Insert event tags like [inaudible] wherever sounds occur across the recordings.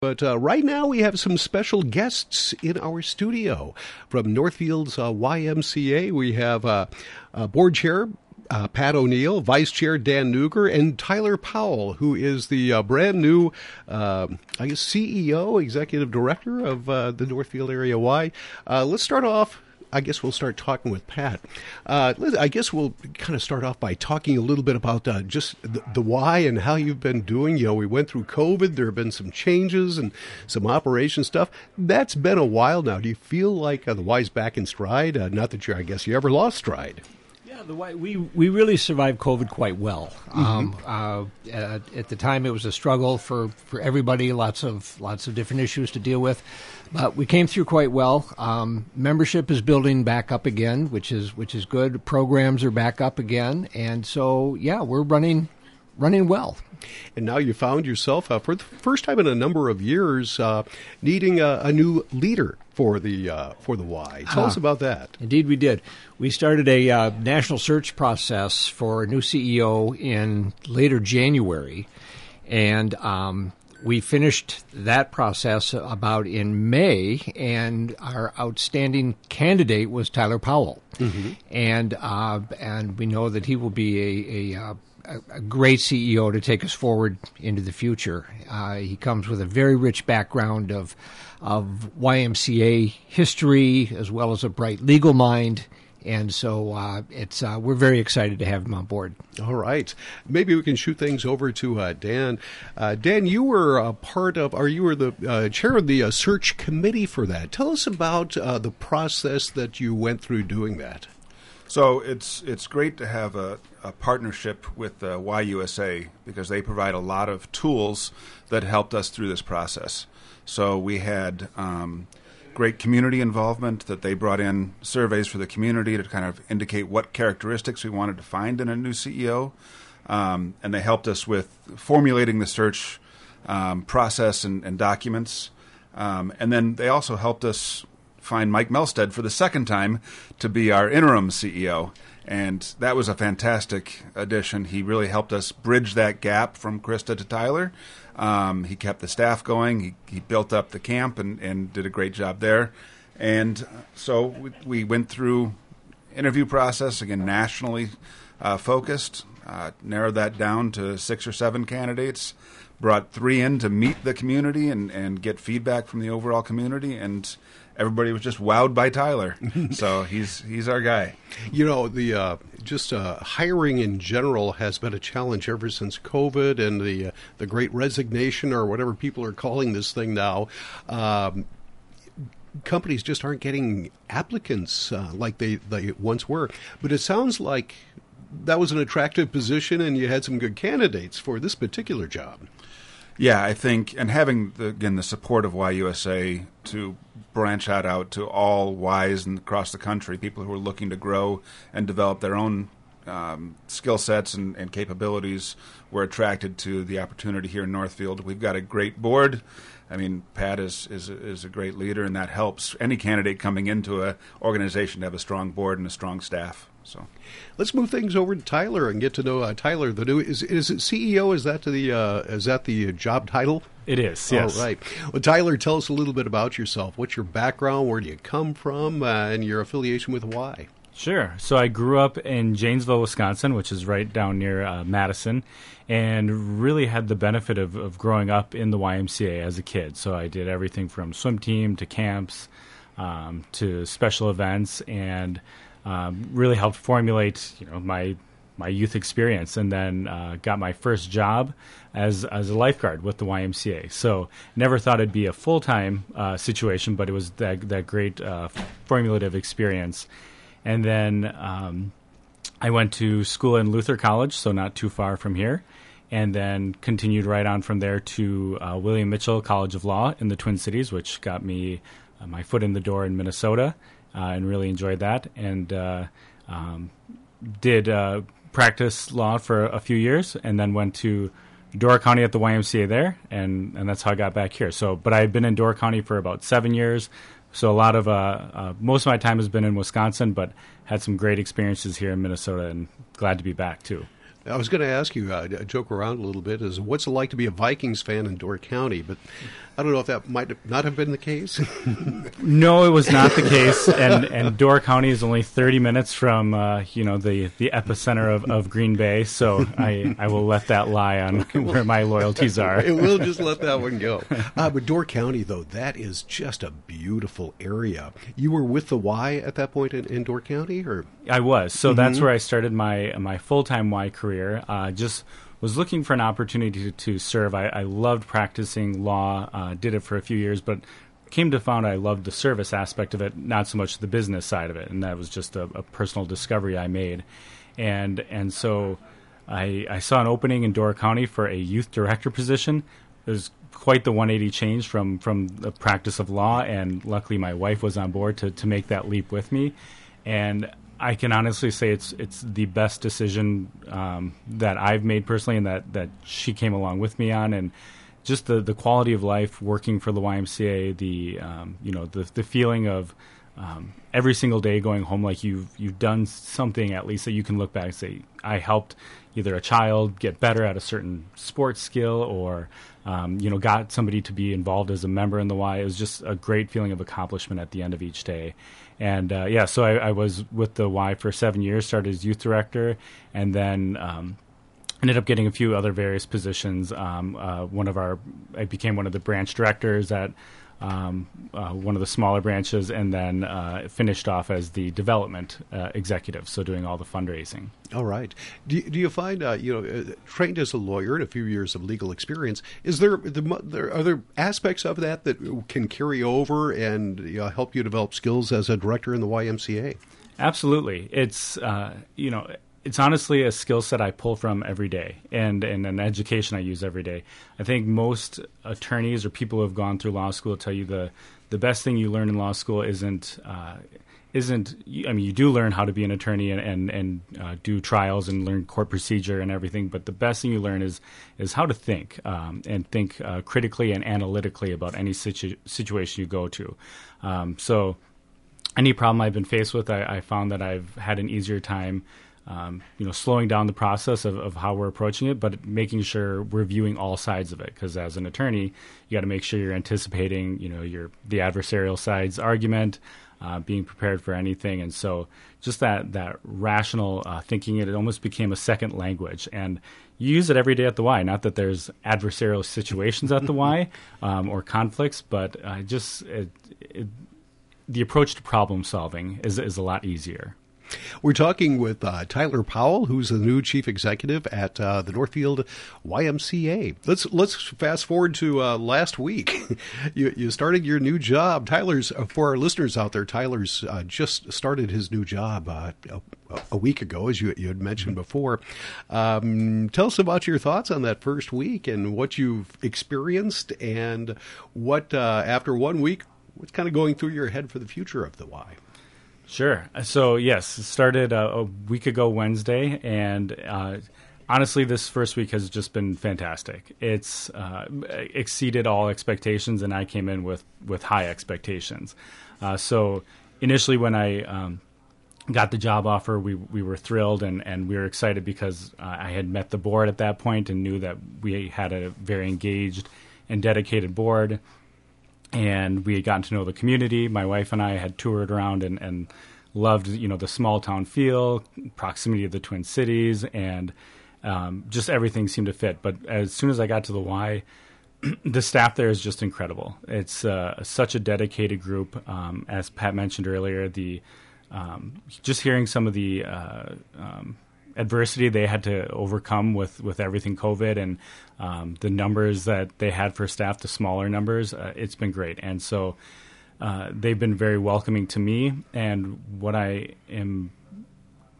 But uh, right now, we have some special guests in our studio from Northfield's uh, YMCA. We have uh, uh, board chair uh, Pat O'Neill, Vice Chair Dan Neuger, and Tyler Powell, who is the uh, brand new, I guess, CEO, Executive Director of the Northfield Area Y. Let's start off. I guess we'll start talking with Pat. Uh, I guess we'll kind of start off by talking a little bit about uh, just the, the, Y and how you've been doing. You know, we went through COVID. There have been some changes and some operation stuff. That's been a while now. Do you feel like uh, the Y's back in stride? Uh, not that you're, I guess, you ever lost stride. Yeah, the way we we really survived COVID quite well. Mm-hmm. Um, uh, at, at, the time, it was a struggle for, for everybody. Lots of lots of different issues to deal with, but we came through quite well. Um, membership is building back up again, which is which is good. Programs are back up again, and so yeah, we're running running well. And now you found yourself, uh, for the first time in a number of years, uh, needing a, a, new leader for the uh, for the Y. Tell us ah. about that. Indeed, we did. We started a uh, national search process for a new CEO in later January, and um, we finished that process about in May, and our outstanding candidate was Tyler Powell, mm-hmm. and uh, and we know that he will be a, a uh, a, great CEO to take us forward into the future. Uh, he comes with a very rich background of of YMCA history as well as a bright legal mind. And so uh, it's uh, we're very excited to have him on board. All right, maybe we can shoot things over to uh, Dan. Uh, Dan, you were a part of, or you were the uh, chair of the search committee for that. Tell us about the process that you went through doing that. So it's it's great to have a, a partnership with uh, YUSA because they provide a lot of tools that helped us through this process. So we had um, great community involvement that they brought in surveys for the community to kind of indicate what characteristics we wanted to find in a new CEO, um, and they helped us with formulating the search um, process and, and documents. Um, and then they also helped us find Mike Melstead for the second time to be our interim CEO. And that was a fantastic addition. He really helped us bridge that gap from Krista to Tyler. Um, he kept the staff going. He, he built up the camp and, and did a great job there. And so we, we went through interview process again nationally uh, focused. Uh, narrowed that down to six or seven candidates. Brought three in to meet the community and, and get feedback from the overall community, and everybody was just wowed by Tyler. [laughs] so he's he's our guy. You know, the uh, just uh, hiring in general has been a challenge ever since COVID and the uh, the Great Resignation or whatever people are calling this thing now. Um, companies just aren't getting applicants uh, like they, they once were. But it sounds like that was an attractive position and you had some good candidates for this particular job. Yeah, I think, and having the, again the support of YUSA to branch out out to all Ys and across the country, people who are looking to grow and develop their own um, skill sets and, and, capabilities were attracted to the opportunity here in Northfield. We've got a great board. I mean, Pat is, is is a great leader, and that helps any candidate coming into an organization to have a strong board and a strong staff. So, let's move things over to Tyler and get to know uh, Tyler. The new is is it CEO? Is that the uh, is that the job title? It is. Yes. All right. Well, Tyler, tell us a little bit about yourself. What's your background? Where do you come from? Uh, and your affiliation with Y? Sure. So I grew up in Janesville, Wisconsin, which is right down near uh, Madison, and really had the benefit of, of growing up in the YMCA as a kid. So I did everything from swim team to camps um, to special events, and um, really helped formulate you know my my youth experience, and then uh, got my first job as as a lifeguard with the YMCA. So never thought it'd be a full time uh, situation, but it was that that great uh, formulative experience. And then um, I went to school in Luther College, so not too far from here. And then continued right on from there to uh, William Mitchell College of Law in the Twin Cities, which got me uh, my foot in the door in Minnesota uh, and really enjoyed that. And uh, um, did uh, practice law for a few years, and then went to Door County at the YMCA there, and and that's how I got back here. So, but I've been in Door County for about seven years. So a lot of uh, uh, most of my time has been in Wisconsin, but had some great experiences here in Minnesota, and glad to be back too. I was going to ask you, uh, joke around a little bit, is what's it like to be a Vikings fan in Door County? But I don't know if that might not have been the case. [laughs] no, it was not the case, and and Door County is only thirty minutes from uh, you know the the epicenter of, of Green Bay, so I I will let that lie on [laughs] where my loyalties are. [laughs] we'll just let that one go. Uh, but Door County, though, that is just a beautiful area. You were with the Y at that point in, in Door County, or I was. So mm-hmm. that's where I started my my full time Y career. Uh, just was looking for an opportunity to, to serve. I, I, loved practicing law. Uh, did it for a few years, but came to find I loved the service aspect of it, not so much the business side of it. And that was just a, a personal discovery I made. And and so I, I saw an opening in Door County for a youth director position. It was quite the 180 change from from the practice of law, and luckily my wife was on board to to make that leap with me. And I can honestly say it's it's the best decision um, that I've made personally, and that that she came along with me on, and just the the quality of life working for the YMCA, the um, you know the the feeling of um, every single day going home like you've you've done something at least that you can look back and say I helped either a child get better at a certain sports skill or um, you know got somebody to be involved as a member in the Y. It was just a great feeling of accomplishment at the end of each day. And uh, yeah, so I, I, was with the Y for seven years, started as youth director, and then um, ended up getting a few other various positions. Um, uh, one of our, I became one of the branch directors at um, uh, one of the smaller branches, and then uh, finished off as the development uh, executive, so doing all the fundraising. All right. Do you, do you find, uh, you know, uh, trained as a lawyer and a few years of legal experience, is there, the, there are there aspects of that that can carry over and you know, help you develop skills as a director in the YMCA? Absolutely. It's, uh, you know, it's honestly a skill set I pull from every day and, and an education I use every day. I think most attorneys or people who have gone through law school tell you the, the best thing you learn in law school isn't, uh, isn't, I mean, you do learn how to be an attorney and, and, and uh, do trials and learn court procedure and everything, but the best thing you learn is, is how to think um, and think uh, critically and analytically about any situ- situation you go to. Um, so, any problem I've been faced with, I, I found that I've had an easier time um, you know, slowing down the process of, of how we're approaching it, but making sure we're viewing all sides of it. Because as an attorney, you got to make sure you're anticipating, you know, your the adversarial side's argument, uh, being prepared for anything, and so just that that rational uh, thinking. It, it almost became a second language, and you use it every day at the Y. Not that there's adversarial situations at the Y [laughs] um, or conflicts, but uh, just it, it, the approach to problem solving is is a lot easier. We're talking with uh, Tyler Powell, who's the new chief executive at uh, the Northfield YMCA. Let's let's fast forward to uh, last week. [laughs] you, you started your new job. Tyler's uh, for our listeners out there. Tyler's uh, just started his new job uh, a, a, week ago, as you you had mentioned mm-hmm. before. Um, tell us about your thoughts on that first week and what you've experienced, and what after one week, what's kind of going through your head for the future of the Y. Sure. So yes, started uh, a week ago Wednesday, and uh, honestly, this first week has just been fantastic. It's uh, exceeded all expectations, and I came in with with high expectations. Uh, so initially, when I um, got the job offer, we we were thrilled and, and we were excited because uh, I had met the board at that point and knew that we had a very engaged and dedicated board and we had gotten to know the community. My wife and I had toured around and, and loved, you know, the small town feel, proximity of the Twin Cities, and um, just everything seemed to fit. But as soon as I got to the Y, [clears throat] the staff there is just incredible. It's uh, such a dedicated group. Um, as Pat mentioned earlier, the um, just hearing some of the uh, um, adversity they had to overcome with, with everything COVID and um, the numbers that they had for staff, the smaller numbers, uh, it's been great. And so uh, they've been very welcoming to me. And what I am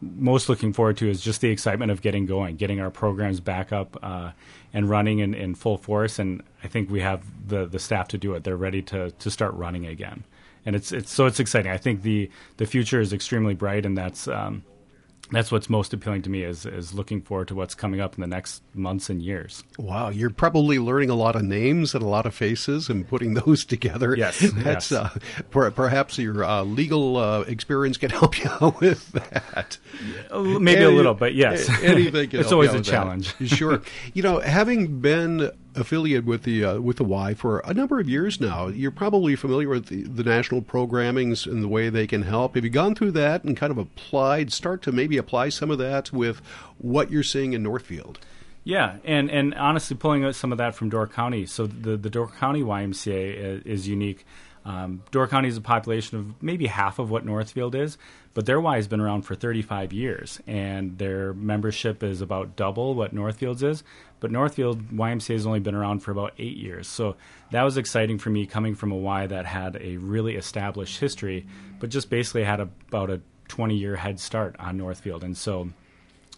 most looking forward to is just the excitement of getting going, getting our programs back up uh, and running in, in, full force. And I think we have the, the staff to do it. They're ready to, to start running again. And it's, it's so it's exciting. I think the, the future is extremely bright, and that's um, that's what's most appealing to me is is looking forward to what's coming up in the next months and years. Wow, you're probably learning a lot of names and a lot of faces and putting [laughs] those together. Yes, that's yes. Uh, per, perhaps your uh, legal uh, experience can [laughs] help you out [laughs] with that. Maybe a little, but yes, anything. Can it's always a challenge. sure, you know, having been affiliated with the uh, with the Y for a number of years now, you're probably familiar with the, the national programmings and the way they can help. Have you gone through that and kind of applied, start to maybe apply some of that with what you're seeing in Northfield? Yeah, and and honestly, pulling out some of that from Door County. So the the Door County YMCA is, is unique. Um, Door County is a population of maybe half of what Northfield is, but their Y has been around for 35 years, and their membership is about double what Northfield's is. But Northfield YMCA has only been around for about eight years, so that was exciting for me coming from a Y that had a really established history, but just basically had about a 20 year head start on Northfield, and so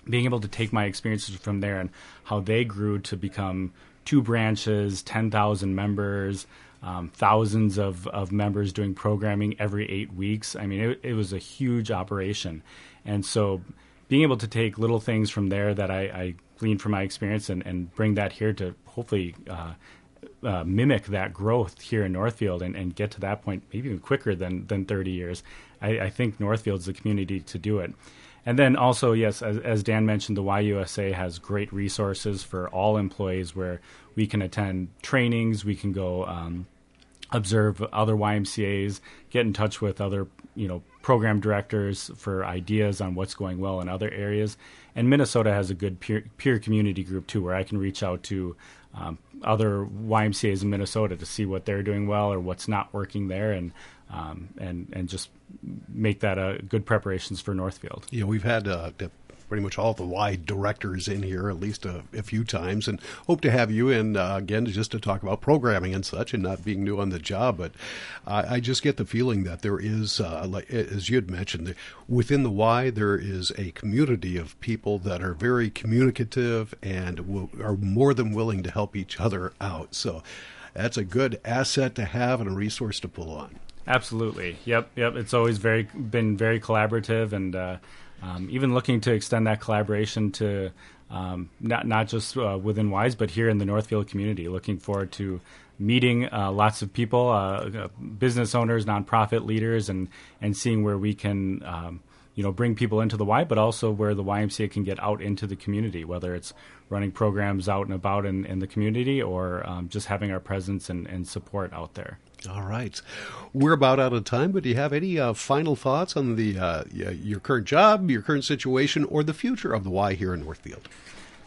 being able to take my experiences from there and how they grew to become two branches, 10,000 members, um, thousands of, of members doing programming every eight weeks. I mean, it, it was a huge operation. And so being able to take little things from there that I, I gleaned from my experience and, and bring that here to hopefully uh, uh, mimic that growth here in Northfield and, and get to that point maybe even quicker than, than 30 years. I, I think Northfield's the community to do it. And then also, yes, as, as Dan mentioned, the YUSA has great resources for all employees where we can attend trainings, we can go um, observe other YMCA's, get in touch with other you know program directors for ideas on what's going well in other areas. And Minnesota has a good peer, peer community group too, where I can reach out to um, other YMCA's in Minnesota to see what they're doing well or what's not working there, and um, and and just make that a good preparations for Northfield. Know, we've had uh, pretty much all the Y directors in here at least a, a few times, and hope to have you in uh, again just to talk about programming and such, and not being new on the job. But I, I just get the feeling that there is, uh, like as you had mentioned, within the Y there is a community of people that are very communicative and will, are more than willing to help each other out. So. That's a good asset to have and a resource to pull on. Absolutely. Yep. Yep. It's always very been very collaborative, and uh, um, even looking to extend that collaboration to um, not not just uh, within Ys, but here in the Northfield community. Looking forward to meeting uh, lots of people, uh, uh, business owners, nonprofit leaders, and and seeing where we can. Um, you know, bring people into the Y, but also where the YMCA can get out into the community, whether it's running programs out and about in, in the community or um, just having our presence and, and support out there. All right. We're about out of time, but do you have any uh, final thoughts on the uh, your current job, your current situation, or the future of the Y here in Northfield?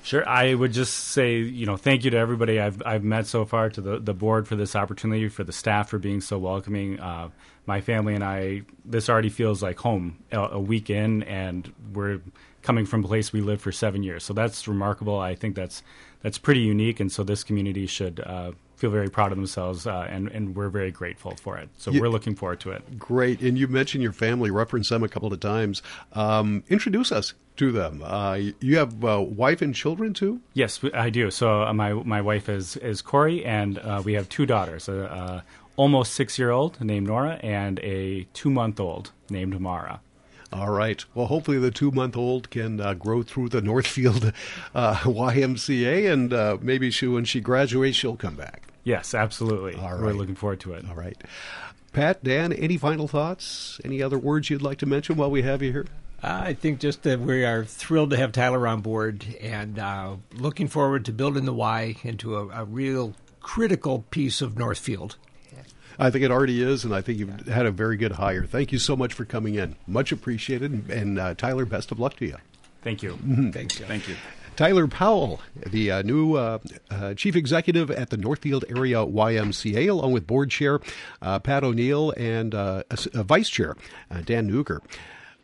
Sure. I would just say, you know, thank you to everybody I've I've met so far, to the, the board for this opportunity, for the staff for being so welcoming. Uh, my family and I, this already feels like home a, a week in, and we're coming from a place we lived for seven years. So that's remarkable. I think that's that's pretty unique, and so this community should uh, feel very proud of themselves, uh, and and we're very grateful for it. So You- we're looking forward to it. Great. And you mentioned your family, reference them a couple of times. Um, introduce us to them. Uh, you have a wife and children too? Yes, I do. So uh, my my wife is is Corey, and uh, we have two daughters: a, a almost six year old named Nora, and a two month old named Mara. All right. Well, hopefully the two month old can uh, grow through the Northfield uh, [laughs] YMCA, and uh, maybe she, when she graduates, she'll come back. Yes, absolutely. All We're looking forward to it. All right. Pat, Dan, any final thoughts? Any other words you'd like to mention while we have you here? I think just that we are thrilled to have Tyler on board and uh, looking forward to building the Y into a, a real critical piece of Northfield. I think it already is, and I think you've had a very good hire. Thank you so much for coming in. Much appreciated. And, and uh, Tyler, best of luck to you. Thank you. Thanks, John. Thank you. Tyler Powell, the uh, new uh, uh, chief executive at the Northfield Area YMCA, along with board chair uh, Pat O'Neill and uh, vice chair uh, Dan Neuger.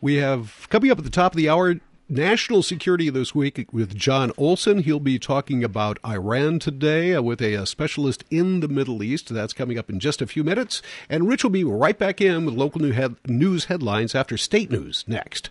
We have coming up at the top of the hour. National security this week with John Olson. He'll be talking about Iran today with a, uh specialist in the Middle East. That's coming up in just a few minutes. And Rich will be right back in with local new head- news headlines after state news next.